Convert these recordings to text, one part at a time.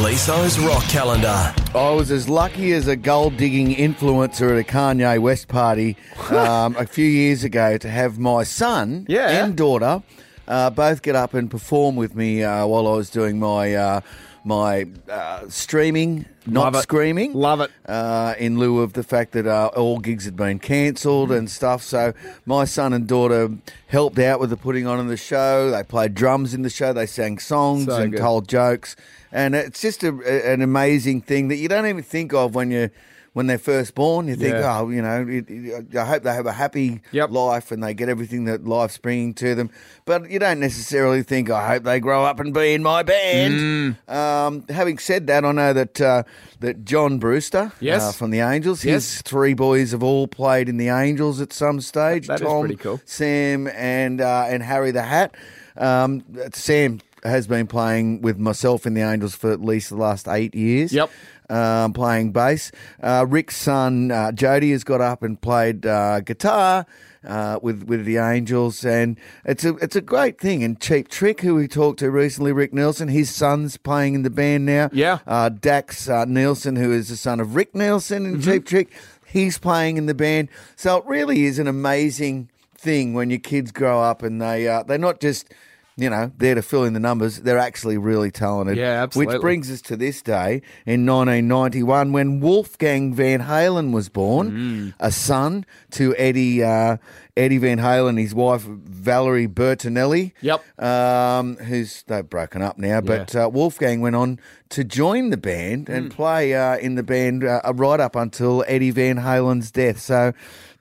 Gleeso's rock calendar. I was as lucky as a gold digging influencer at a Kanye West party um, a few years ago to have my son Yeah. and daughter uh, both get up and perform with me uh, while I was doing my uh, my uh, streaming, not Love it. screaming. Love it. Uh, in lieu of the fact that uh, all gigs had been cancelled and stuff. So my son and daughter helped out with the putting on of the show. They played drums in the show. They sang songs So and good. told jokes. And it's just a, a- an amazing thing that you don't even think of when you when they're first born. You think, Yeah. oh, you know, it, it- I hope they have a happy Yep. life and they get everything that life's bringing to them. But you don't necessarily think, I hope they grow up and be in my band. Mm. Um, having said that, I know that uh, that John Brewster Yes. uh, from the Angels, his Yes. three boys have all played in the Angels at some stage. That is Tom, pretty cool. Sam and uh, and Harry the Hat. Um, Sam has been playing with myself in the Angels for at least the last eight years. Yep. Um, playing bass. Uh, Rick's son uh, Jody has got up and played uh, guitar uh, with with the Angels, and it's a it's a great thing. And Cheap Trick, who we talked to recently, Rick Nielsen, his son's playing in the band now. Yeah. Uh, Dax uh, Nielsen, who is the son of Rick Nielsen in Mm-hmm. Cheap Trick, he's playing in the band. So it really is an amazing thing when your kids grow up and they uh, they're not just you know there to fill in the numbers. They're actually really talented. Yeah, absolutely. Which brings us to this day in 1991 when Wolfgang Van Halen was born, Mm. a son to Eddie uh, Eddie Van Halen, his wife Valerie Bertinelli. Yep. Um, who's they've broken up now, but uh, Wolfgang went on to join the band Mm. and play uh, in the band uh, right up until Eddie Van Halen's death. So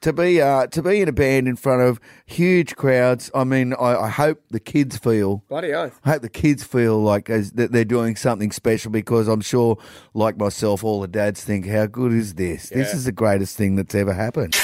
to be uh, to be in a band in front of huge crowds, I mean, I, I hope the kids feel. Bloody oath. I hope the kids feel like as, that they're doing something special because I'm sure, like myself, all the dads think, "How good is this? This is the greatest thing that's ever happened."